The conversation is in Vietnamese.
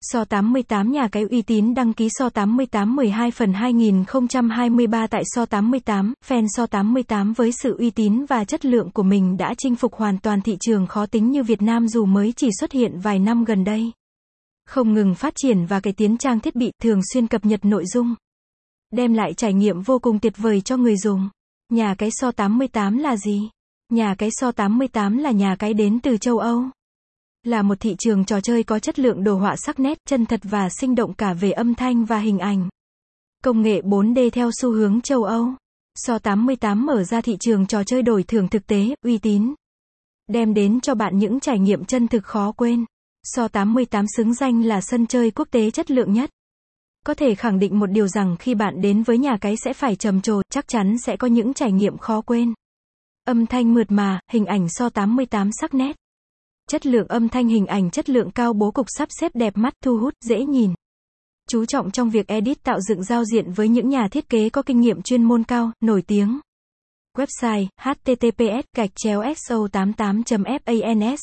So 88 nhà cái uy tín đăng ký So 88 12 phần 2023 tại So 88, fan So 88 với sự uy tín và chất lượng của mình đã chinh phục hoàn toàn thị trường khó tính như Việt Nam dù mới chỉ xuất hiện vài năm gần đây. Không ngừng phát triển và cải tiến trang thiết bị, thường xuyên cập nhật nội dung. Đem lại trải nghiệm vô cùng tuyệt vời cho người dùng. Nhà cái So 88 là gì? Nhà cái So 88 là nhà cái đến từ châu Âu là một thị trường trò chơi có chất lượng đồ họa sắc nét, chân thật và sinh động cả về âm thanh và hình ảnh. Công nghệ 4D theo xu hướng châu Âu. So 88 mở ra thị trường trò chơi đổi thưởng thực tế, uy tín. Đem đến cho bạn những trải nghiệm chân thực khó quên. So 88 xứng danh là sân chơi quốc tế chất lượng nhất. Có thể khẳng định một điều rằng khi bạn đến với nhà cái sẽ phải trầm trồ, chắc chắn sẽ có những trải nghiệm khó quên. Âm thanh mượt mà, hình ảnh so 88 sắc nét. Chất lượng âm thanh hình ảnh chất lượng cao bố cục sắp xếp đẹp mắt, thu hút, dễ nhìn. Chú trọng trong việc edit tạo dựng giao diện với những nhà thiết kế có kinh nghiệm chuyên môn cao, nổi tiếng. Website https gạch chéo so 88 fans